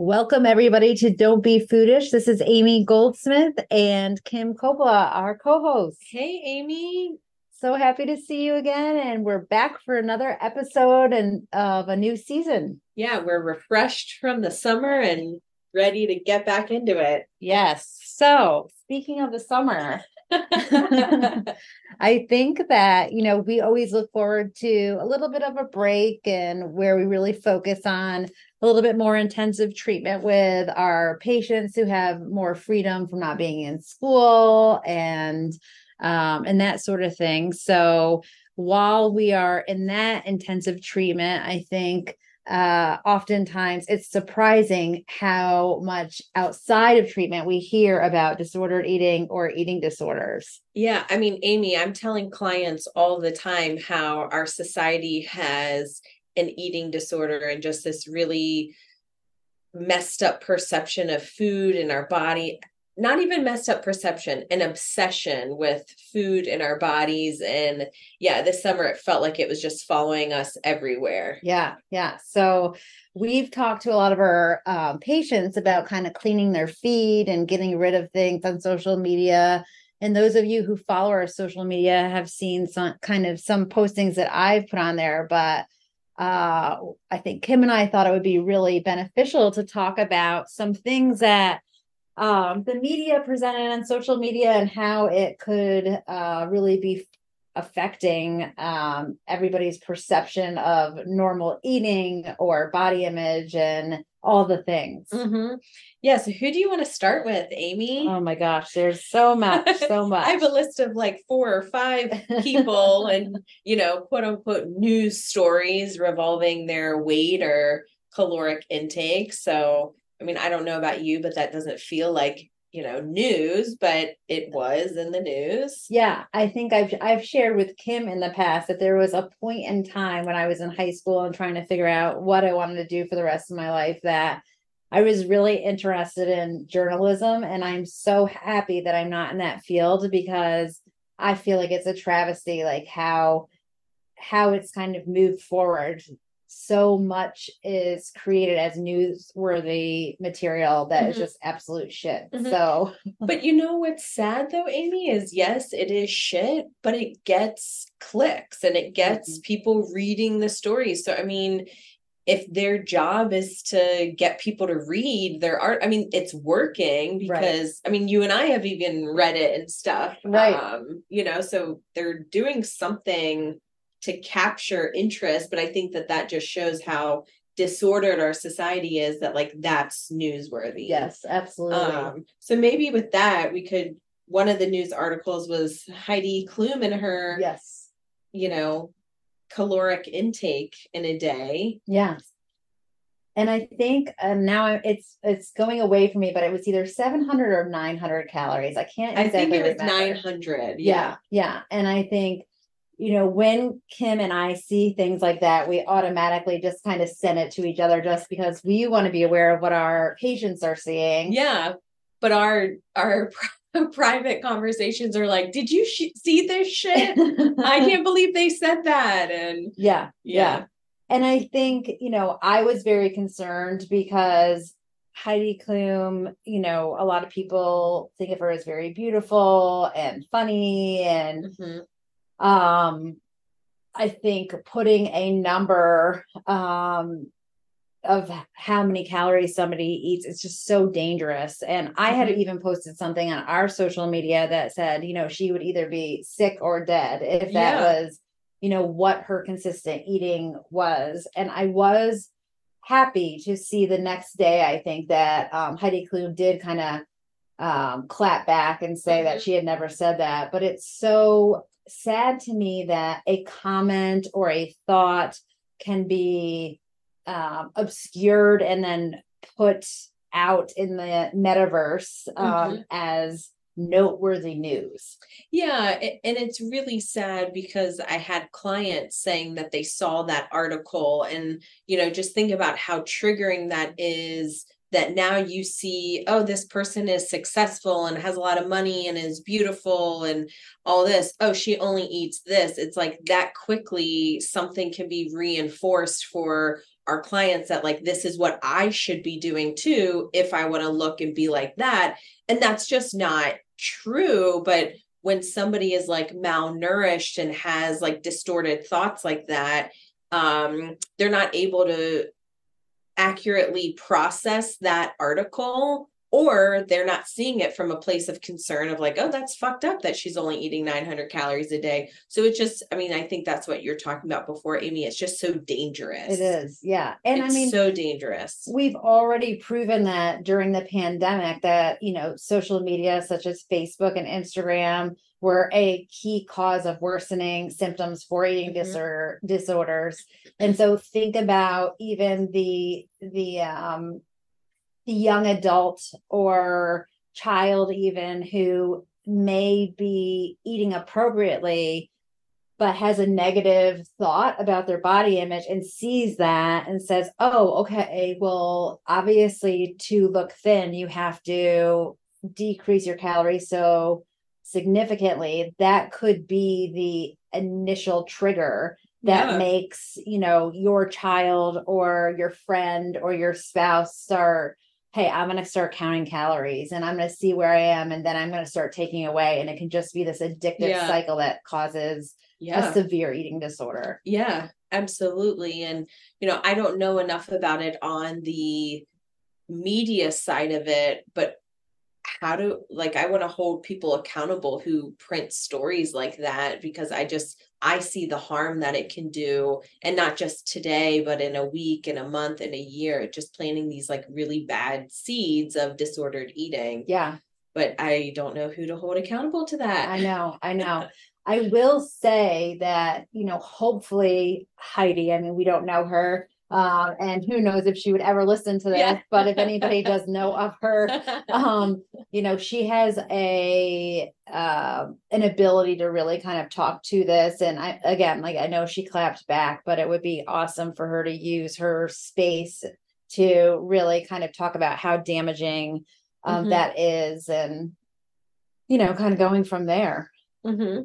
Welcome, everybody, to Don't Be Foodish. This is Amy Goldsmith and Kim Coppola, our co host. Hey, Amy. So happy to see you again. And we're back for another episode and of a new season. Yeah, we're refreshed from the summer and ready to get back into it. Yes. So, speaking of the summer, I think that, you know, we always look forward to a little bit of a break and where we really focus on a little bit more intensive treatment with our patients who have more freedom from not being in school and um, and that sort of thing. So while we are in that intensive treatment, I think uh, oftentimes it's surprising how much outside of treatment we hear about disordered eating or eating disorders. Yeah, I mean, Amy, I'm telling clients all the time how our society has an eating disorder and just this really messed up perception of food in our body not even messed up perception, an obsession with food in our bodies. And yeah, this summer it felt like it was just following us everywhere. Yeah, yeah. So we've talked to a lot of our um, patients about kind of cleaning their feed and getting rid of things on social media. And those of you who follow our social media have seen some kind of some postings that I've put on there, but uh, I think Kim and I thought it would be really beneficial to talk about some things that um, the media presented on social media and how it could uh, really be affecting um, everybody's perception of normal eating or body image and all the things. Mm-hmm. Yeah. So, who do you want to start with, Amy? Oh my gosh, there's so much, so much. I have a list of like four or five people and, you know, quote unquote news stories revolving their weight or caloric intake. So, I mean, I don't know about you, but that doesn't feel like you know news but it was in the news. Yeah i think i've i've shared with kim in the past that there was a point in time when i was in high school and trying to figure out what i wanted to do for the rest of my life that i was really interested in journalism. And i'm so happy that i'm not in that field because i feel like it's a travesty like how how it's kind of moved forward so much is created as newsworthy material that mm-hmm. is just absolute shit. Mm-hmm. So, but you know what's sad though, Amy, is yes, it is shit, but it gets clicks and it gets mm-hmm. people reading the stories. So, I mean, if their job is to get people to read their art, I mean, it's working because right. I mean, you and I have even read it and stuff. Right. Um, you know, so they're doing something to capture interest but i think that that just shows how disordered our society is that like that's newsworthy yes absolutely um, so maybe with that we could one of the news articles was heidi klum and her yes you know caloric intake in a day yes and I think um, now it's it's going away from me, but it was either 700 or 900 calories. I can't. Exactly I think it was 900. Yeah. yeah, yeah. And I think you know, when Kim and I see things like that, we automatically just kind of send it to each other just because we want to be aware of what our patients are seeing. Yeah. But our our private conversations are like, "Did you sh- see this shit? I can't believe they said that." And yeah, yeah. Yeah. And I think, you know, I was very concerned because Heidi Klum, you know, a lot of people think of her as very beautiful and funny and mm-hmm um i think putting a number um of how many calories somebody eats it's just so dangerous and i had mm-hmm. even posted something on our social media that said you know she would either be sick or dead if that yeah. was you know what her consistent eating was and i was happy to see the next day i think that um, heidi klum did kind of um, clap back and say mm-hmm. that she had never said that but it's so sad to me that a comment or a thought can be um, obscured and then put out in the metaverse um, mm-hmm. as noteworthy news. Yeah, and it's really sad because I had clients saying that they saw that article and you know just think about how triggering that is that now you see oh this person is successful and has a lot of money and is beautiful and all this oh she only eats this it's like that quickly something can be reinforced for our clients that like this is what I should be doing too if I want to look and be like that. And that's just not true. But when somebody is like malnourished and has like distorted thoughts like that, um, they're not able to accurately process that article or they're not seeing it from a place of concern of like oh that's fucked up that she's only eating 900 calories a day. So it's just i mean i think that's what you're talking about before amy. It's just so dangerous. It is. Yeah. And it's i mean so dangerous. we've already proven that during the pandemic that you know social media such as facebook and instagram were a key cause of worsening symptoms for eating Mhm. disorder disorders and so think about even the the um the young adult or child even who may be eating appropriately but has a negative thought about their body image and sees that and says oh okay well obviously to look thin you have to decrease your calories so significantly that could be the initial trigger that Yeah. makes you know your child or your friend or your spouse start hey i'm going to start counting calories and i'm going to see where i am and then i'm going to start taking away and it can just be this addictive Yeah. cycle that causes yeah a severe eating disorder Yeah, absolutely. And, you know, I don't know enough about it on the media side of it, but how do like, I want to hold people accountable who print stories like that because I just, I see the harm that it can do. And not just today, but in a week, in a month, in a year, just planting these like really bad seeds of disordered eating. yeah But I don't know who to hold accountable to that. I know, I know. I will say that, you know, hopefully Heidi, I mean, we don't know her. Um, and who knows if she would ever listen to this, Yeah. but if anybody does know of her, um, you know, she has a um an ability to really kind of talk to this. And I again, like I know she clapped back, but it would be awesome for her to use her space to really kind of talk about how damaging um Mhm. that is and you know, kind of going from there. hmm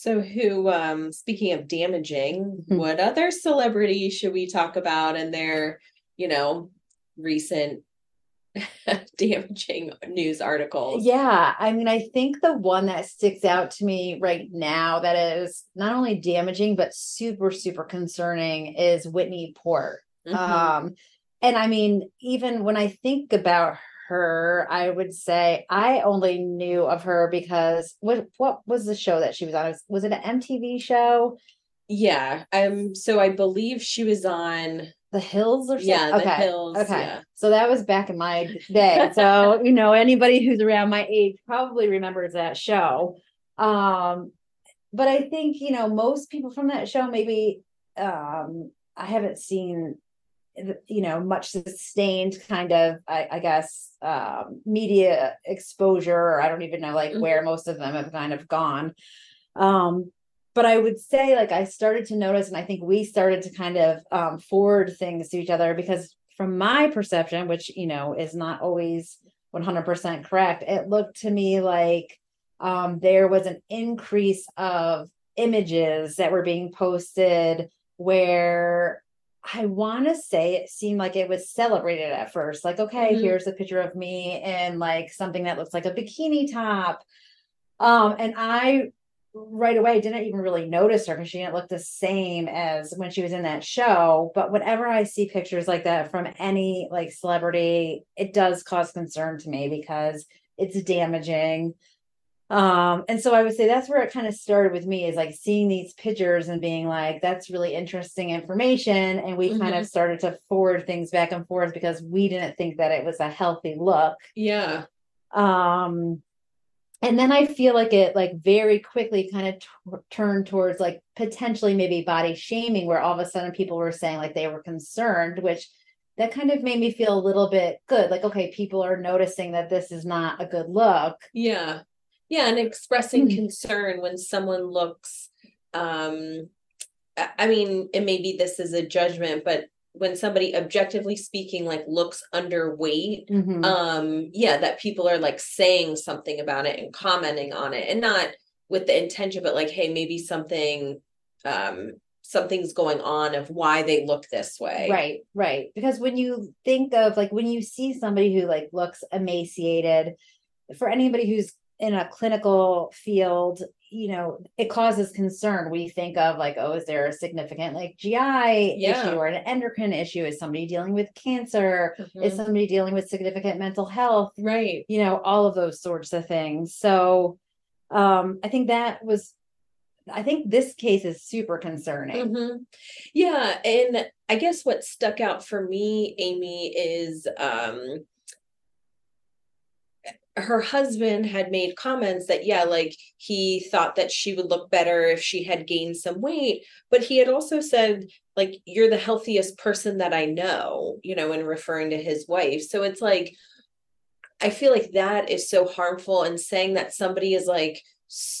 So who um speaking of damaging, Mhm. what other celebrities should we talk about and their, you know, recent damaging news articles? Yeah, I mean, I think the one that sticks out to me right now that is not only damaging but super, super concerning is Whitney Port. Mhm. Um, and I mean, even when I think about her, I would say I only knew of her because what what was the show that she was on? Was, was it an MTV show? yeah. Um so I believe she was on The Hills or something? yeah, the okay. hills. Okay. Yeah. So that was back in my day. So, you know, anybody who's around my age probably remembers that show. Um, but I think, you know, most people from that show, maybe um, I haven't seen, you know, much sustained kind of, I, I guess, um, media exposure, or I don't even know like where most of them have kind of gone. Um, but I would say like I started to notice, and I think we started to kind of um, forward things to each other because from my perception, which you know is not always 100% correct, it looked to me like um, there was an increase of images that were being posted where I want to say it seemed like it was celebrated at first. Like, okay, Mhm. here's a picture of me in like something that looks like a bikini top. Um, and I right away didn't even really notice her because she didn't look the same as when she was in that show. But whenever I see pictures like that from any like celebrity, it does cause concern to me because it's damaging. Um, and so I would say that's where it kind of started with me is like seeing these pictures and being like, that's really interesting information. And we kind Mhm. of started to forward things back and forth because we didn't think that it was a healthy look Yeah. um and then i feel like it like very quickly kind of t- turned towards like potentially maybe body shaming where all of a sudden people were saying like they were concerned which that kind of made me feel a little bit good like okay people are noticing that this is not a good look Yeah. Yeah, and expressing Mm. concern when someone looks um I mean, and maybe this is a judgment, but when somebody objectively speaking like looks underweight, Mhm. um yeah, that people are like saying something about it and commenting on it and not with the intention but like hey, maybe something um something's going on of why they look this way. Right, right. Because when you think of like when you see somebody who like looks emaciated, for anybody who's in a clinical field, you know, it causes concern. We think of like, oh, is there a significant like GI Yeah. issue or an endocrine issue? Is somebody dealing with cancer? Is Mhm. somebody dealing with significant mental health? Right. You know, all of those sorts of things. So um I think that was I think this case is super concerning. Mhm. Yeah, and I guess what stuck out for me, Amy, is um her husband had made comments that yeah, like he thought that she would look better if she had gained some weight, but he had also said like you're the healthiest person that I know, you know, in referring to his wife. So it's like I feel like that is so harmful and saying that somebody is like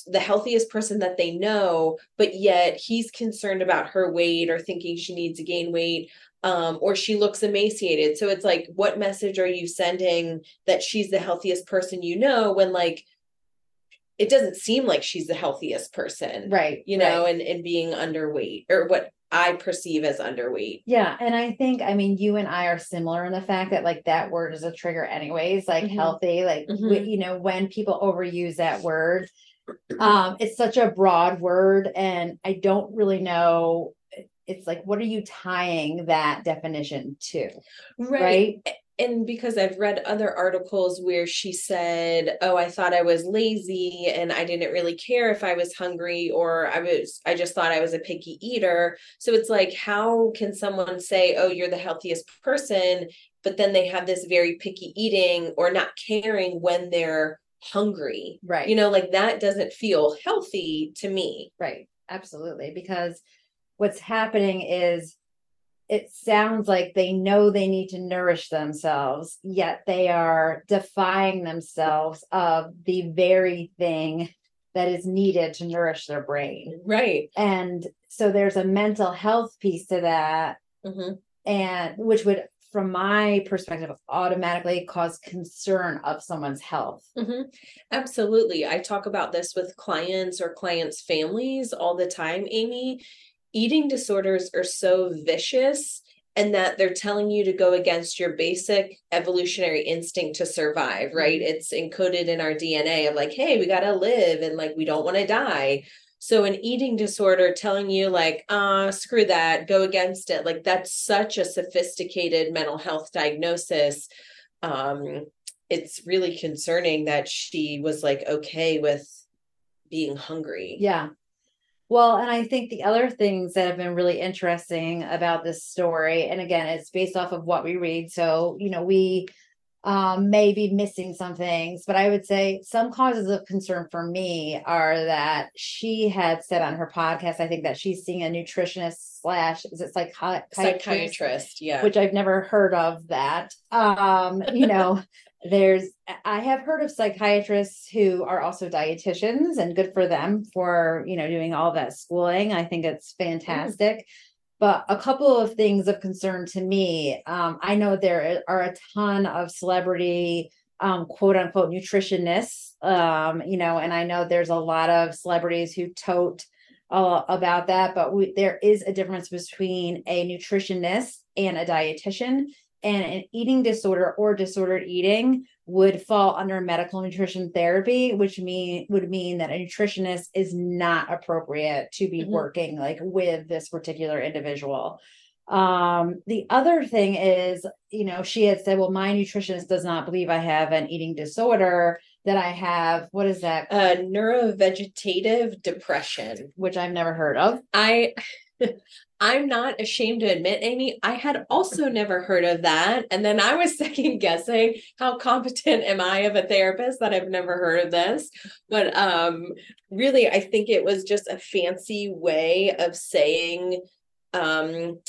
the healthiest person that they know, but yet he's concerned about her weight or thinking she needs to gain weight um or she looks emaciated. So it's like what message are you sending that she's the healthiest person you know when like it doesn't seem like she's the healthiest person. Right. You know, right. and and being underweight or what I perceive as underweight. Yeah, and I think I mean you and I are similar in the fact that like that word is a trigger anyways, like Mhm. healthy, like we- Mhm. you know when people overuse that word, um it's such a broad word and I don't really know it's like what are you tying that definition to, right? and because I've read other articles where she said, "Oh, I thought I was lazy and I didn't really care if I was hungry or I was I just thought I was a picky eater." So it's like how can someone say, "Oh, you're the healthiest person," but then they have this very picky eating or not caring when they're hungry. Right. You know, like that doesn't feel healthy to me. Right. Absolutely. Because what's happening is it sounds like they know they need to nourish themselves, yet they are defying themselves of the very thing that is needed to nourish their brain. Right. And so there's a mental health piece to that, hmm and which would, from my perspective, automatically cause concern of someone's health. hmm Absolutely. I talk about this with clients or clients' families all the time, Amy. Eating disorders are so vicious and that they're telling you to go against your basic evolutionary instinct to survive, right? It's encoded in our DNA of like, hey, we got to live and like we don't want to die. So an eating disorder telling you like, uh, screw that, go against it. Like that's such a sophisticated mental health diagnosis. Um, it's really concerning that she was like okay with being hungry. Yeah. Well, and I think the other things that have been really interesting about this story, and again, it's based off of what we read. So, you know, we um, maybe missing some things, but I would say some causes of concern for me are that she had said on her podcast, I think that she's seeing a nutritionist slash, is it psychi- Psychiatrist, yeah. which I've never heard of that. Um, you know, there's I have heard of psychiatrists who are also dietitians and good for them for, you know, doing all that schooling. I think it's fantastic. But a couple of things of concern to me. Um, I know there are a ton of celebrity um, quote unquote nutritionists, um, you know, and I know there's a lot of celebrities who tote uh, about that, but we, there is a difference between a nutritionist and a dietitian. And an eating disorder or disordered eating would fall under medical nutrition therapy, which mean would mean that a nutritionist is not appropriate to be Mhm. working like with this particular individual. Um, the other thing is, you know, she had said, well, my nutritionist does not believe I have an eating disorder, that I have, what is that, uh neurovegetative depression. which I've never heard of. I I'm not ashamed to admit, Amy, I had also never heard of that. And then I was second guessing how competent am I of a therapist that I've never heard of this. But um really I think it was just a fancy way of saying um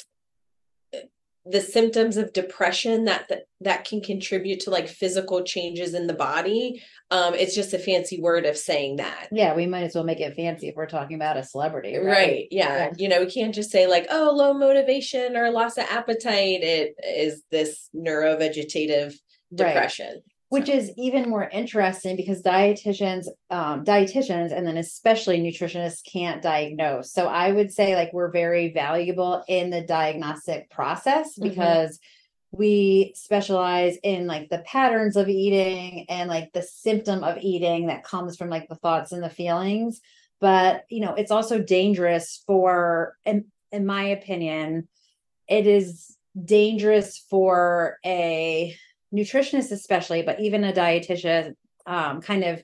the symptoms of depression that, that that can contribute to like physical changes in the body um it's just a fancy word of saying that Yeah, we might as well make it fancy if we're talking about a celebrity, right? Right. Yeah. Yeah. You know, we can't just say like, oh, low motivation or loss of appetite. It is this neurovegetative depression. Which is even more interesting because dietitians um dietitians and then especially nutritionists can't diagnose so i would say like we're very valuable in the diagnostic process Mhm. because we specialize in like the patterns of eating and like the symptom of eating that comes from like the thoughts and the feelings but you know it's also dangerous for in, in my opinion it is dangerous for a nutritionist especially but even a dietitian um, kind of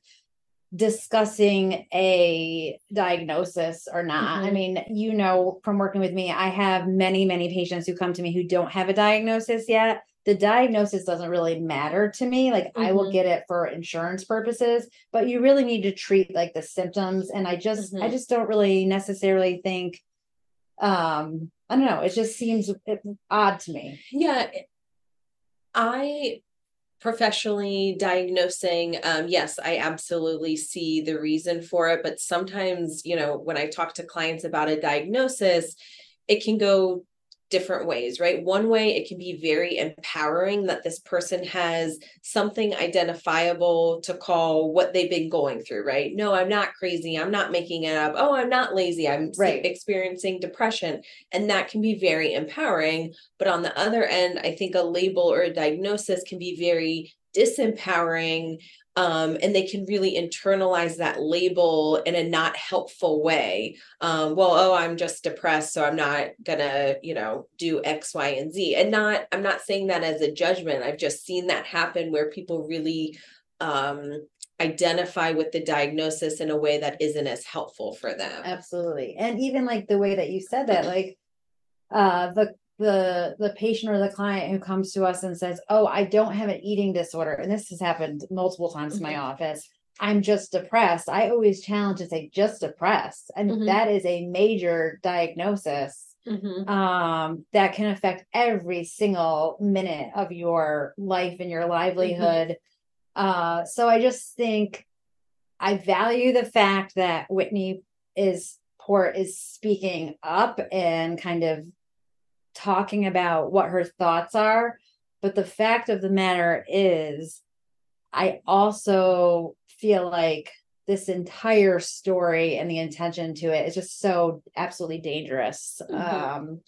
discussing a diagnosis or not i Mhm. mean you know from working with me i have many many patients who come to me who don't have a diagnosis yet the diagnosis doesn't really matter to me like i will Mhm. get it for insurance purposes but you really need to treat like the symptoms and i just i Mhm. just don't really necessarily think um i don't know it just seems odd to me Yeah, I professionally diagnosing, um, yes, I absolutely see the reason for it. But sometimes, you know, when I talk to clients about a diagnosis, it can go different ways, right? One way, it can be very empowering that this person has something identifiable to call what they've been going through, right? No, I'm not crazy. I'm not making it up. Oh, I'm not lazy. I'm Right. experiencing depression. And that can be very empowering. But on the other end, I think a label or a diagnosis can be very disempowering. Um, and they can really internalize that label in a not helpful way. Um, well, oh, I'm just depressed, so I'm not gonna, you know, do X, Y, and Z. And not, I'm not saying that as a judgment. I've just seen that happen where people really um identify with the diagnosis in a way that isn't as helpful for them. absolutely and even like the way that you said that like uh the the the patient or the client who comes to us and says oh i don't have an eating disorder and this has happened multiple times in my Mhm. office i'm just depressed i always challenge to say just depressed and Mhm. that is a major diagnosis Mhm. um that can affect every single minute of your life and your livelihood uh so i just think i value the fact that whitney is port is speaking up and kind of talking about what her thoughts are but the fact of the matter is i also feel like this entire story and the intention to it is just so absolutely dangerous Mhm. um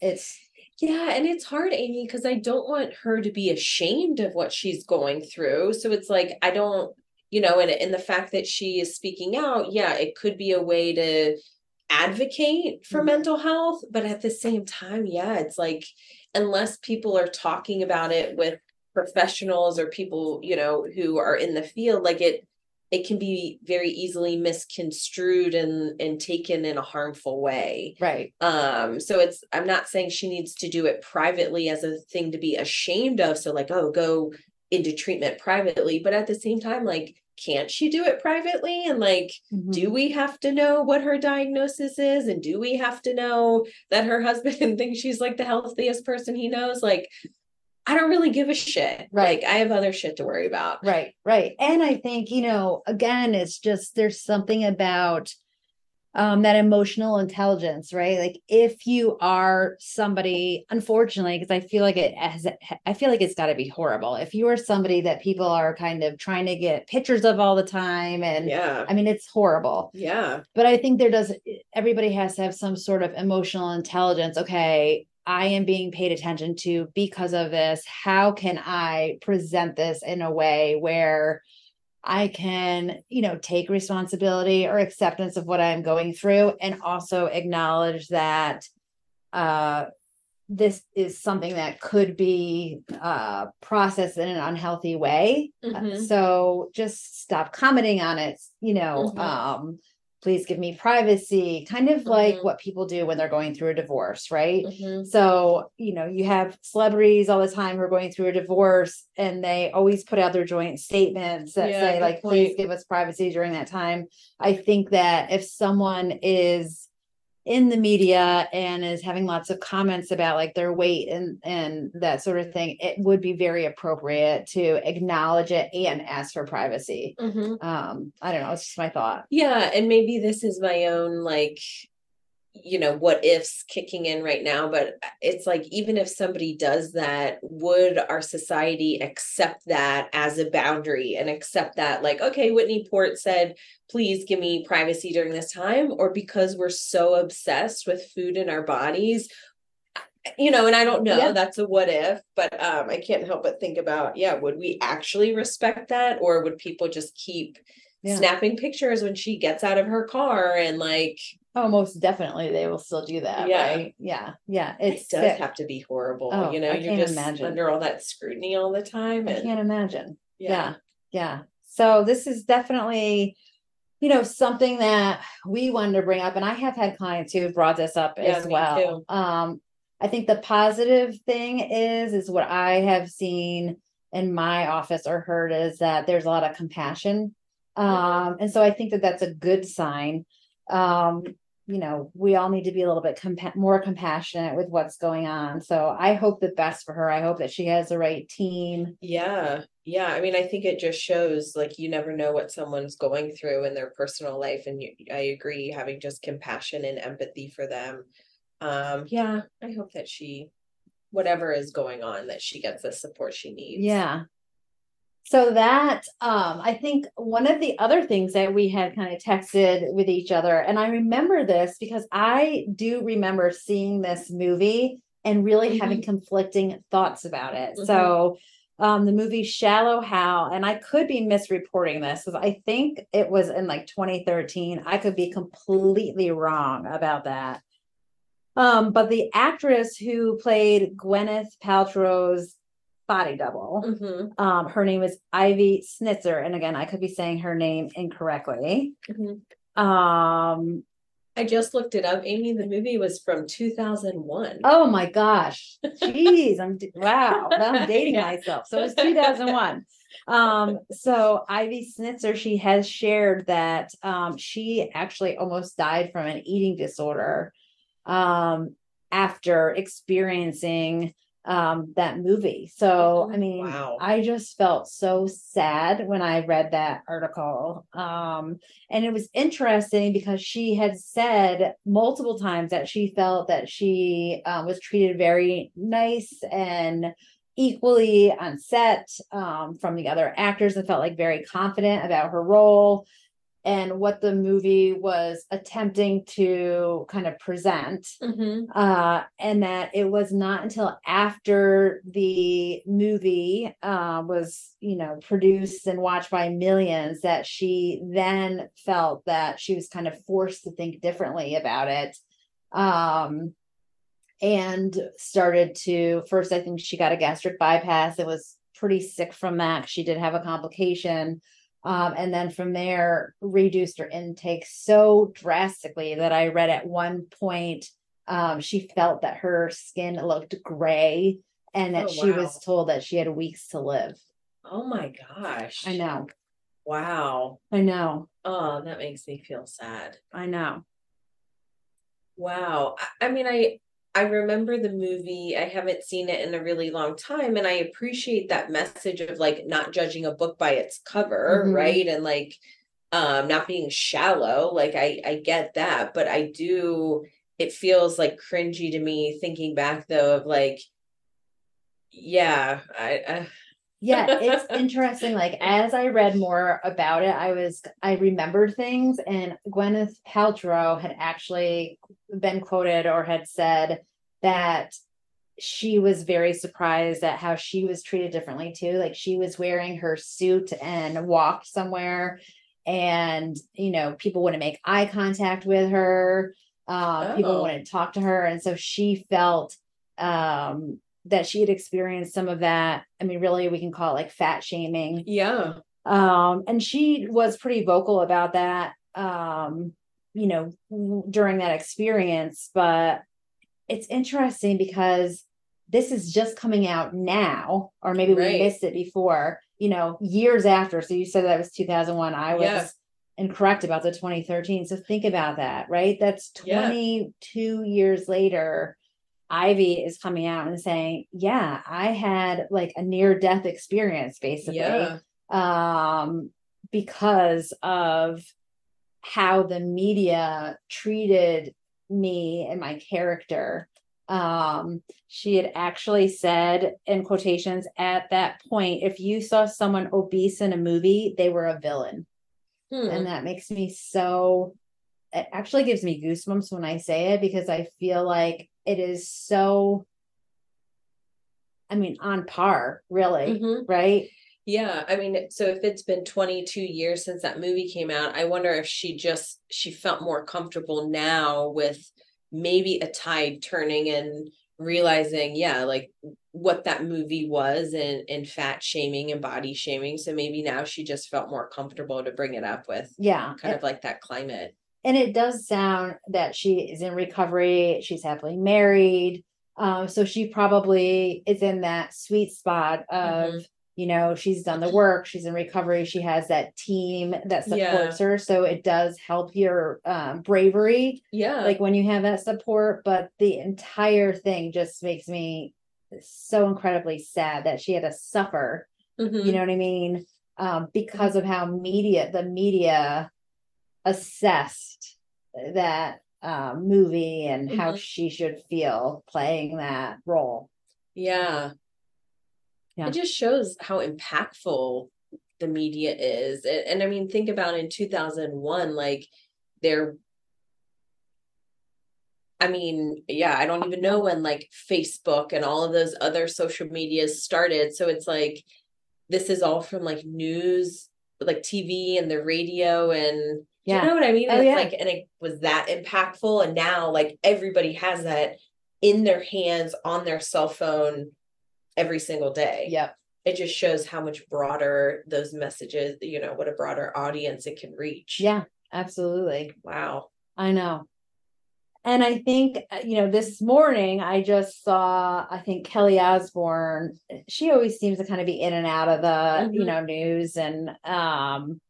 it's Yeah, and it's hard, Amy, because I don't want her to be ashamed of what she's going through. So it's like I don't, you know, and and the fact that she is speaking out, yeah, it could be a way to advocate for Mhm. mental health, but at the same time, yeah, it's like unless people are talking about it with professionals or people, you know, who are in the field, like it it can be very easily misconstrued and and taken in a harmful way. Right. Um so it's i'm not saying she needs to do it privately as a thing to be ashamed of. So like oh go into treatment privately. But at the same time like can't she do it privately? And like mm-hmm. do we have to know what her diagnosis is? And do we have to know that her husband thinks she's like the healthiest person he knows? Like i don't really give a shit. Right. like i have other shit to worry about. Right, right. And I think, you know, again, it's just there's something about um that emotional intelligence, right? Like if you are somebody, unfortunately, because I feel like it has I feel like it's got to be horrible. If you are somebody that people are kind of trying to get pictures of all the time and yeah I mean it's horrible. yeah but I think there does everybody has to have some sort of emotional intelligence. Okay, I am being paid attention to because of this. How can I present this in a way where I can, you know, take responsibility or acceptance of what I'm going through and also acknowledge that uh this is something that could be uh processed in an unhealthy way Uh, Mhm. so just stop commenting on it you know Mhm. um please give me privacy kind of like Mhm. what people do when they're going through a divorce right Mhm. so you know you have celebrities all the time who are going through a divorce and they always put out their joint statements that Yeah, say like please give us privacy during that time i think that if someone is in the media and is having lots of comments about like their weight and and that sort of thing it would be very appropriate to acknowledge it and ask for privacy Mhm. um i don't know it's just my thought Yeah, and maybe this is my own like you know what ifs kicking in right now but it's like even if somebody does that would our society accept that as a boundary and accept that like okay whitney port said please give me privacy during this time or because we're so obsessed with food in our bodies you know and i don't know yeah. that's a what if but um i can't help but think about yeah would we actually respect that or would people just keep yeah. snapping pictures when she gets out of her car and like Oh, most definitely they will still do that. Yeah. Right? Yeah. Yeah. It's, it does sick. have to be horrible. Oh, you know, I you're just imagine. under all that scrutiny all the time. And, I can't imagine. Yeah. yeah. Yeah. So this is definitely, you know, something that we wanted to bring up. And I have had clients who have brought this up yeah, as well. Too. Um, I think the positive thing is, is what I have seen in my office or heard is that there's a lot of compassion. Um, and so I think that that's a good sign. Um, you know, we all need to be a little bit compa- more compassionate with what's going on. So I hope the best for her. I hope that she has the right team. Yeah. Yeah. I mean, I think it just shows like you never know what someone's going through in their personal life. And you, I agree, having just compassion and empathy for them. Um, yeah, I hope that she, whatever is going on, that she gets the support she needs. Yeah so that um i think one of the other things that we had kind of texted with each other and i remember this because i do remember seeing this movie and really mm-hmm. having conflicting thoughts about it mm-hmm. so um the movie shallow hal and i could be misreporting this because i think it was in like 2013 i could be completely wrong about that um but the actress who played gwyneth paltrow's body double. Mm-hmm. Um, her name is Ivy Snitzer, and again, I could be saying her name incorrectly. Mm-hmm. Um, I just looked it up. Amy, the movie was from 2001. Oh my gosh. Jeez, I'm wow. I'm dating yeah. myself. So it was 2001. um, so Ivy Snitzer, she has shared that um, she actually almost died from an eating disorder um, after experiencing um that movie. So i mean wow. i just felt so sad when i read that article um and it was interesting because she had said multiple times that she felt that she um, was treated very nice and equally on set um, from the other actors and felt like very confident about her role and what the movie was attempting to kind of present. Mm-hmm. uh, and that it was not until after the movie uh, was you know produced and watched by millions that she then felt that she was kind of forced to think differently about it. Um, and started to first i think she got a gastric bypass. It was pretty sick from that. She did have a complication um, and then from there reduced her intake so drastically that I read at one point um, she felt that her skin looked gray and that oh, she was told that she had weeks to live. Oh my gosh. I know. Wow. I know. Oh, that makes me feel sad. I know. Wow. I, I mean, I I remember the movie. I haven't seen it in a really long time. And I appreciate that message of like not judging a book by its cover, mm-hmm. right? And like um not being shallow. Like I I get that, but I do it feels like cringy to me thinking back though of like yeah, I, I yeah, it's interesting. Like as I read more about it, I was I remembered things, and Gwyneth Paltrow had actually been quoted or had said that she was very surprised at how she was treated differently too. Like she was wearing her suit and walked somewhere, and you know people wouldn't make eye contact with her. Uh, oh. People wouldn't talk to her, and so she felt um that she had experienced some of that. I mean, really, we can call it like fat shaming. Yeah. Um, and she was pretty vocal about that, um, you know, during that experience. But it's interesting because this is just coming out now, or maybe right. we missed it before, you know, years after. So you said that was 2001. I was. Yeah. Incorrect about the 2013. So think about that, right? That's 22 yeah. years later Ivy is coming out and saying, "Yeah, I had like a near death experience basically yeah. um because of how the media treated me and my character. Um, she had actually said in quotations at that point, if you saw someone obese in a movie, they were a villain. Hmm. And that makes me so it actually gives me goosebumps when I say it because I feel like it is so I mean on par, really, Mhm. right? Yeah, I mean, so if it's been 22 years since that movie came out, I wonder if she just she felt more comfortable now with maybe a tide turning and realizing, yeah, like what that movie was and and fat shaming and body shaming. So maybe now she just felt more comfortable to bring it up with Yeah. kind of like that climate. And it does sound that she is in recovery she's happily married um so she probably is in that sweet spot of Mhm. you know she's done the work she's in recovery she has that team that Yeah. supports her so it does help your um, bravery Yeah. like when you have that support but the entire thing just makes me so incredibly sad that she had to suffer Mhm. you know what i mean um because of how media the media assessed that um movie and how Mhm. she should feel playing that role Yeah. Yeah. It just shows how impactful the media is. And, and I mean, think about in 2001, like there, I mean, yeah, I don't even know when like Facebook and all of those other social medias started. So it's like, this is all from like news, like TV and the radio and do Yeah. you know what I mean? Oh, it's yeah. like, and it was that impactful. And now like everybody has that in their hands on their cell phone every single day. yep It just shows how much broader those messages, you know, what a broader audience it can reach. yeah absolutely Wow. i know and i think uh, you know this morning i just saw i think kelly osbourne she always seems to kind of be in and out of the you Mhm. know news and um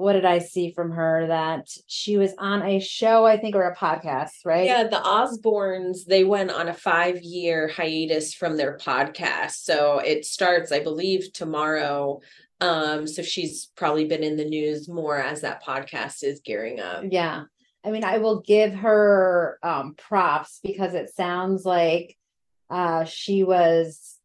what did i see from her that she was on a show i think or a podcast right Yeah, the Osbournes, they went on a five year hiatus from their podcast. So it starts, I believe, tomorrow. Um, so she's probably been in the news more as that podcast is gearing up. Yeah. I mean, I will give her um props because it sounds like uh she was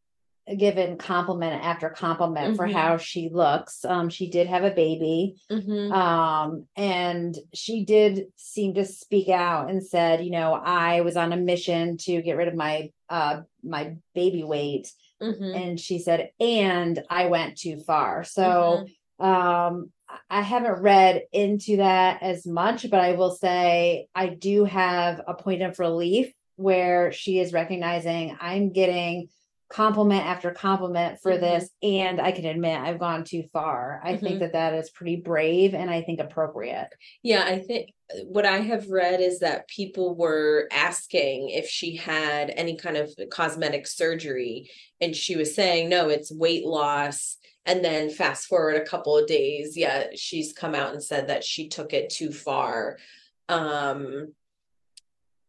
given compliment after compliment for Mhm. how she looks. Um she did have a baby. Mhm. Um and she did seem to speak out and said, you know, I was on a mission to get rid of my uh my baby weight Mhm. and she said and I went too far. So Mhm. um I haven't read into that as much, but I will say I do have a point of relief where she is recognizing I'm getting compliment after compliment for Mhm. this, and I can admit I've gone too far. I think Mhm. that that is pretty brave and I think appropriate. Yeah, I think what I have read is that people were asking if she had any kind of cosmetic surgery, and she was saying, no, it's weight loss. And then fast forward a couple of days, yeah, she's come out and said that she took it too far. Um,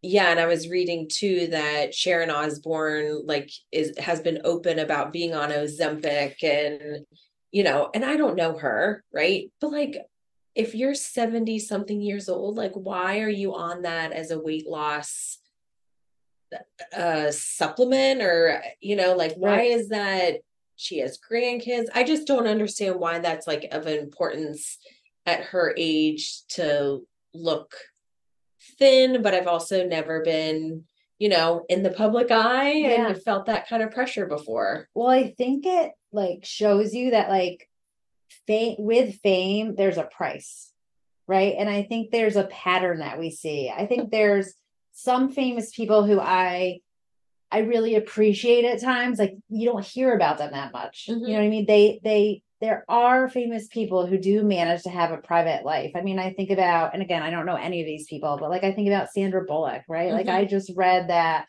yeah, and I was reading too that Sharon Osbourne like is has been open about being on Ozempic and you know, and I don't know her, right? But like if you're 70 something years old, like why are you on that as a weight loss uh supplement or you know, like why Right. is that she has grandkids? I just don't understand why that's like of importance at her age to look thin, but I've also never been, you know, in the public eye Yeah. and felt that kind of pressure before. Well, I think it like shows you that like fame with fame, there's a price, right? And I think there's a pattern that we see. I think there's some famous people who I I really appreciate at times. Like you don't hear about them that much. You Mhm. know what I mean? They they there are famous people who do manage to have a private life. I mean, I think about, and again, I don't know any of these people, but like I think about Sandra Bullock, right? Like Mhm. I just read that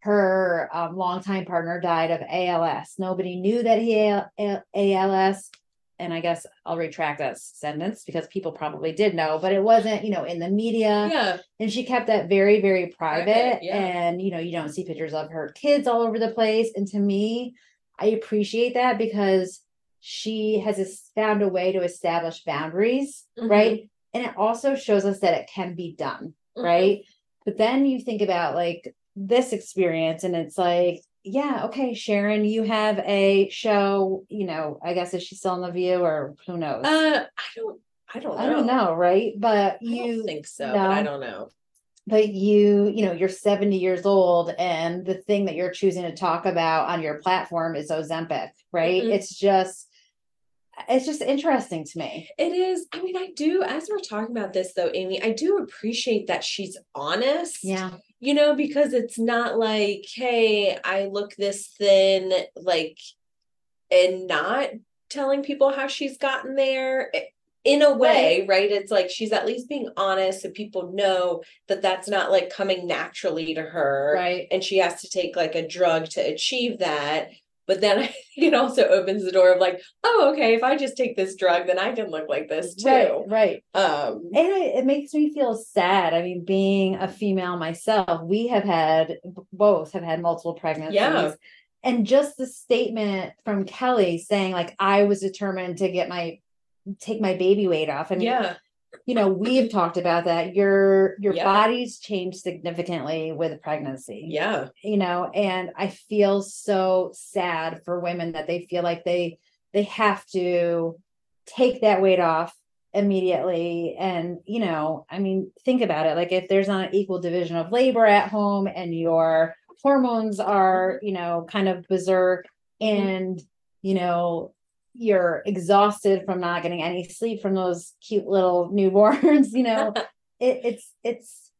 her um, longtime partner died of ALS. Nobody knew that he had A- ALS. And I guess I'll retract that sentence because people probably did know, but it wasn't, you know, in the media. Yeah. And she kept that very, very private. Private, yeah. And, you know, you don't see pictures of her kids all over the place. And to me, I appreciate that because she has found a way to establish boundaries, Mhm. right? And it also shows us that it can be done, Mhm. right? But then you think about like this experience and it's like, yeah, okay, Sharon, you have a show, you know, I guess is she still on the view or who knows? Uh I don't I don't know. I don't know, right? But you think so, but I don't know. but you you know you're 70 years old and the thing that you're choosing to talk about on your platform is ozempic right Mhm. it's just it's just interesting to me It is. I mean, I do, as we're talking about this though, Amy, I do appreciate that she's honest. yeah You know, because it's not like, hey, I look this thin, like, and not telling people how she's gotten there. I- In a way, right? It's like she's at least being honest so people know that that's not like coming naturally to her. right And she has to take like a drug to achieve that. But then I think it also opens the door of like, oh, okay, if I just take this drug, then I can look like this too. right right. Um, and it, it makes me feel sad. I mean being a female myself we have had both have had multiple pregnancies. Yeah. and just the statement from kelly saying like i was determined to get my take my baby weight off. I mean yeah, you know we've talked about that your your Yeah. body's changed significantly with pregnancy yeah, you know and i feel so sad for women that they feel like they they have to take that weight off immediately and you know i mean think about it like if there's not an equal division of labor at home and your hormones are you know kind of berserk Mhm. and you know you're exhausted from not getting any sleep from those cute little newborns you know it, it's it's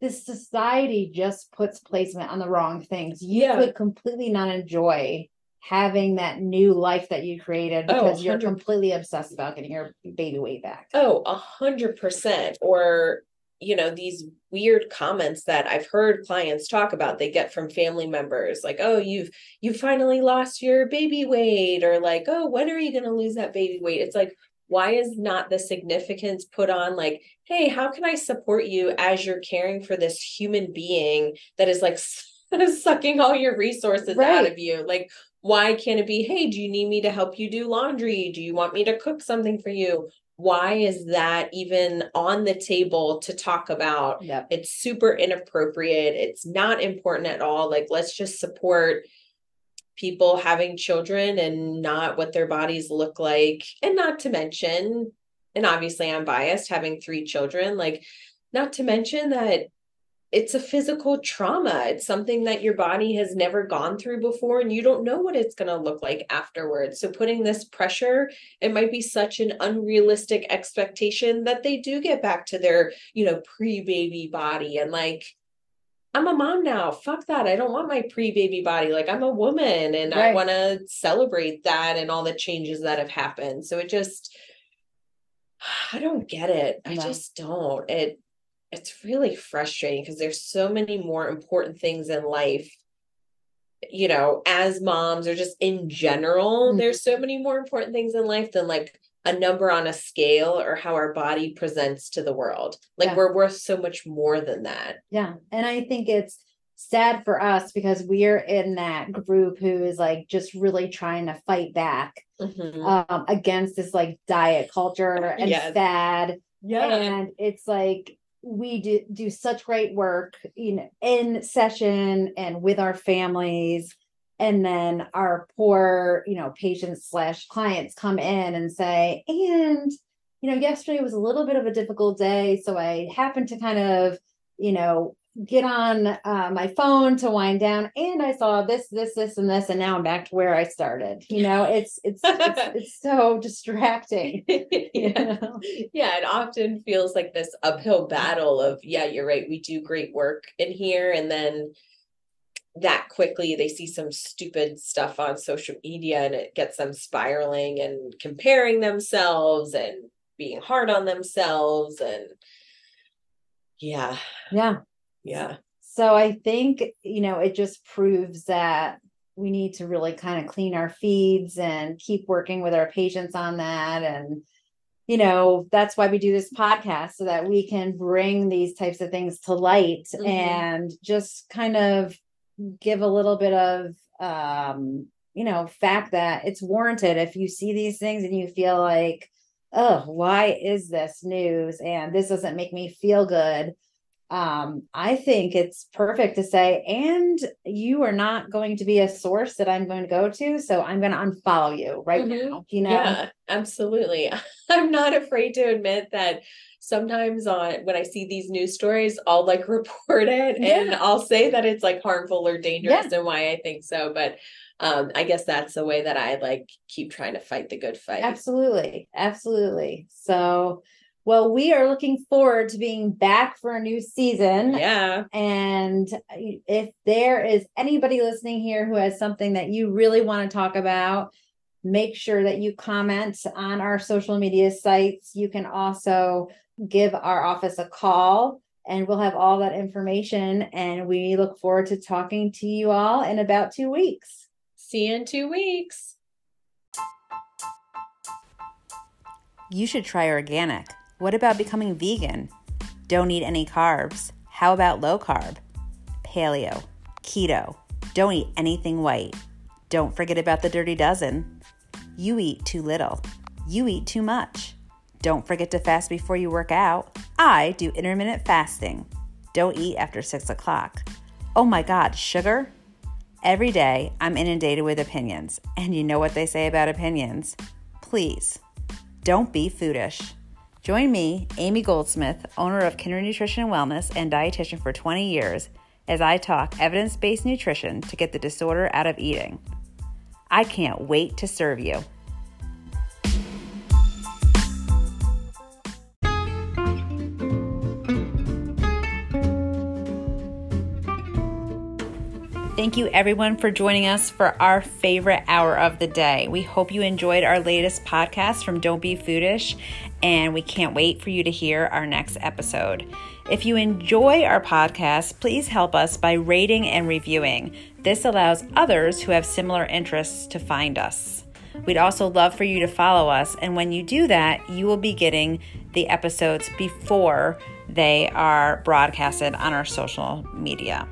this society just puts placement on the wrong things you Yeah. could completely not enjoy having that new life that you created Oh, because you're completely obsessed about getting your baby weight back Oh, a hundred percent. Or, you know, these weird comments that I've heard clients talk about they get from family members, like, oh, you've you finally lost your baby weight, or like, oh, when are you gonna lose that baby weight? It's like, why is not the significance put on like, hey, how can I support you as you're caring for this human being that is like sucking all your resources out of you? Like, why can't it be, hey, do you need me to help you do laundry? Do you want me to cook something for you? Why is that even on the table to talk about? yep It's super inappropriate. It's not important at all. Like, let's just support people having children and not what their bodies look like. And not to mention, and obviously I'm biased having three children, like, not to mention that it's a physical trauma. It's something that your body has never gone through before, and you don't know what it's going to look like afterwards. So, putting this pressure, it might be such an unrealistic expectation that they do get back to their, you know, pre baby body. And like, I'm a mom now. Fuck that. I don't want my pre baby body. Like, I'm a woman and I want to celebrate that and all the changes that have happened. So, it just, I don't get it. I just don't. It, it's really frustrating because there's so many more important things in life you know as moms or just in general Mhm. there's so many more important things in life than like a number on a scale or how our body presents to the world like Yeah. we're worth so much more than that Yeah. And I think it's sad for us because we're in that group who is like just really trying to fight back Mhm. um, against this like diet culture and Yes. fad. yeah And it's like we do, do such great work you know, in session and with our families. And then our poor, you know, patients slash clients come in and say, and you know, yesterday was a little bit of a difficult day. So I happened to kind of, you know, get on uh, my phone to wind down and I saw this, this, this, and this, and now I'm back to where I started. You know, it's it's it's, it's so distracting. You yeah. know? yeah it often feels like this uphill battle of yeah you're right we do great work in here and then that quickly they see some stupid stuff on social media and it gets them spiraling and comparing themselves and being hard on themselves and yeah Yeah. Yeah So I think, you know, it just proves that we need to really kind of clean our feeds and keep working with our patients on that. And, you know, that's why we do this podcast so that we can bring these types of things to light Mhm. and just kind of give a little bit of, um, you know, fact that it's warranted if you see these things and you feel like, oh, why is this news? And this doesn't make me feel good um, I think it's perfect to say, and you are not going to be a source that I'm going to go to. So I'm going to unfollow you right mm-hmm. now. You know? Yeah, absolutely. I'm not afraid to admit that sometimes on when I see these news stories, I'll like report it yeah. and I'll say that it's like harmful or dangerous yeah. and why I think so. But um, I guess that's the way that I like keep trying to fight the good fight. Absolutely. Absolutely. So well, we are looking forward to being back for a new season. Yeah. And if there is anybody listening here who has something that you really want to talk about, make sure that you comment on our social media sites. You can also give our office a call and we'll have all that information. And we look forward to talking to you all in about two weeks. See you in two weeks. You should try organic. What about becoming vegan? Don't eat any carbs. How about low carb? Paleo, keto. Don't eat anything white. Don't forget about the dirty dozen. You eat too little. You eat too much. Don't forget to fast before you work out. I do intermittent fasting. Don't eat after 6 o'clock. Oh my God, sugar? Every day I'm inundated with opinions, and you know what they say about opinions. Please, don't be foodish. Join me, Amy Goldsmith, owner of Kindred Nutrition and Wellness and dietitian for 20 years, as I talk evidence based nutrition to get the disorder out of eating. I can't wait to serve you. Thank you, everyone, for joining us for our favorite hour of the day. We hope you enjoyed our latest podcast from Don't Be Foodish, and we can't wait for you to hear our next episode. If you enjoy our podcast, please help us by rating and reviewing. This allows others who have similar interests to find us. We'd also love for you to follow us, and when you do that, you will be getting the episodes before they are broadcasted on our social media.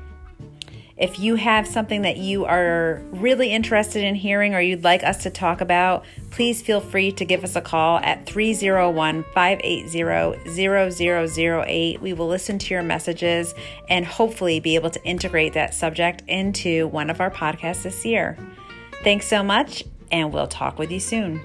If you have something that you are really interested in hearing or you'd like us to talk about, please feel free to give us a call at 301 580 0008. We will listen to your messages and hopefully be able to integrate that subject into one of our podcasts this year. Thanks so much, and we'll talk with you soon.